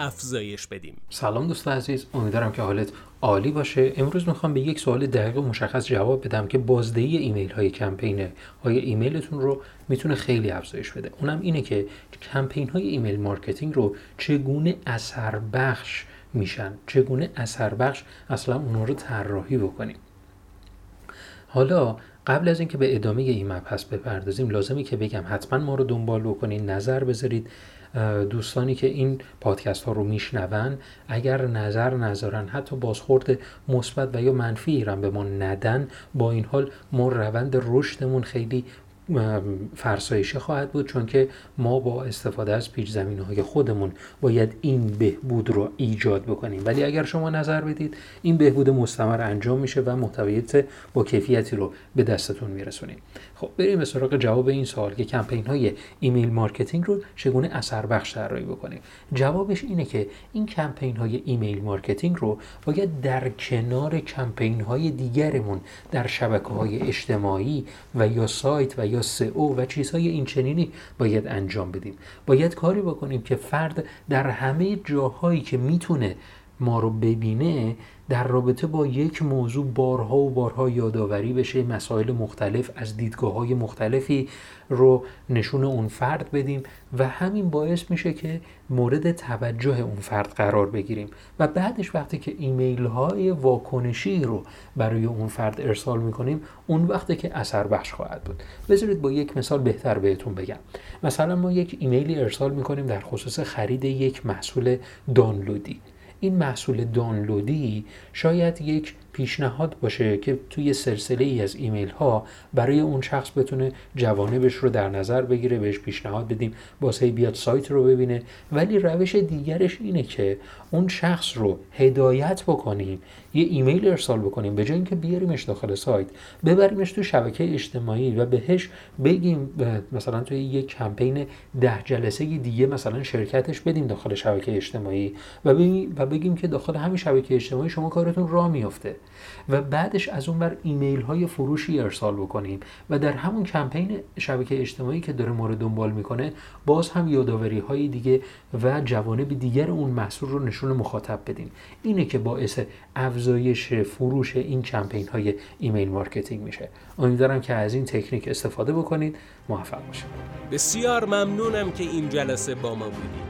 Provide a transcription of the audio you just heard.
افزایش بدیم. سلام دوست عزیز امیدوارم که حالت عالی باشه. امروز می‌خوام به یک سوال دقیق و مشخص جواب بدم که بازدهی ایمیل های کمپین های ایمیلتون رو می‌تونه خیلی افزایش بده. اونم اینه که کمپین های email marketing رو چگونه اثر بخش میشن؟ چگونه اثر بخش اصلا اونها رو طراحی بکنیم. حالا قبل از اینکه به ادامه این مبحث بپردازیم لازمه که بگم حتما ما رو دنبال بکنید نظر بذارید. دوستانی که این پادکست ها رو میشنون اگر نظر نذارن حتی بازخورد مثبت و یا منفی ایران به ما ندن با این حال ما روند رشدمون خیلی فرسایشی خواهد بود چون که ما با استفاده از پیچ زمینه های خودمون باید این بهبود رو ایجاد بکنیم. ولی اگر شما نظر بدید این بهبود مستمر انجام میشه و محتویات با کیفیتی رو به دستتون میرسونیم. خب بریم به سراغ جواب این سوال که کمپین های email marketing رو چگونه اثر بخش طراحی بکنیم. جوابش اینه که این کمپین های email marketing رو باید در کنار کمپین های دیگرمون در شبکه های اجتماعی و یا سایت و یا SEO و چیزهای این چنینی باید انجام بدیم. باید کاری بکنیم که فرد در همه جاهایی که می‌تونه ما رو ببینه در رابطه با یک موضوع بارها و بارها یادآوری بشه مسائل مختلف از دیدگاه های مختلفی رو نشون اون فرد بدیم و همین باعث میشه که مورد توجه اون فرد قرار بگیریم. و بعدش وقتی که ایمیل های واکنشی رو برای اون فرد ارسال می‌کنیم اون وقتی که اثر بخش خواهد بود. بذارید با یک مثال بهتر بهتون بگم. مثلا ما یک ایمیلی ارسال می‌کنیم در خصوص خرید یک محصول دانلودی. این محصول دانلودی شاید یک پیشنهاد باشه که توی سلسله ای از ایمیل ها برای اون شخص بتونه جوانبش رو در نظر بگیره بهش پیشنهاد بدیم واسه بیاد سایت رو ببینه. ولی روش دیگرش اینه که اون شخص رو هدایت بکنیم یه ایمیل ارسال بکنیم به جای اینکه بیاریمش داخل سایت ببریمش تو شبکه اجتماعی و بهش بگیم مثلا توی یه کمپین ده جلسه دیگه مثلا شرکتش بدیم داخل شبکه اجتماعی و و بگیم که داخل همین شبکه اجتماعی شما کارتون راه میافته. و بعدش از اون ور ایمیل های فروشی ارسال بکنیم. و در همون کمپین شبکه اجتماعی که داره ما رو دنبال می‌کنه باز هم یادآوری های دیگه و جوانب دیگر اون محصول رو نشون مخاطب بدیم. اینه که باعث افزایش فروش این کمپین های email marketing میشه. امیدوارم که از این تکنیک استفاده بکنید. موفق باشید. بسیار ممنونم که این جلسه با ما بودید.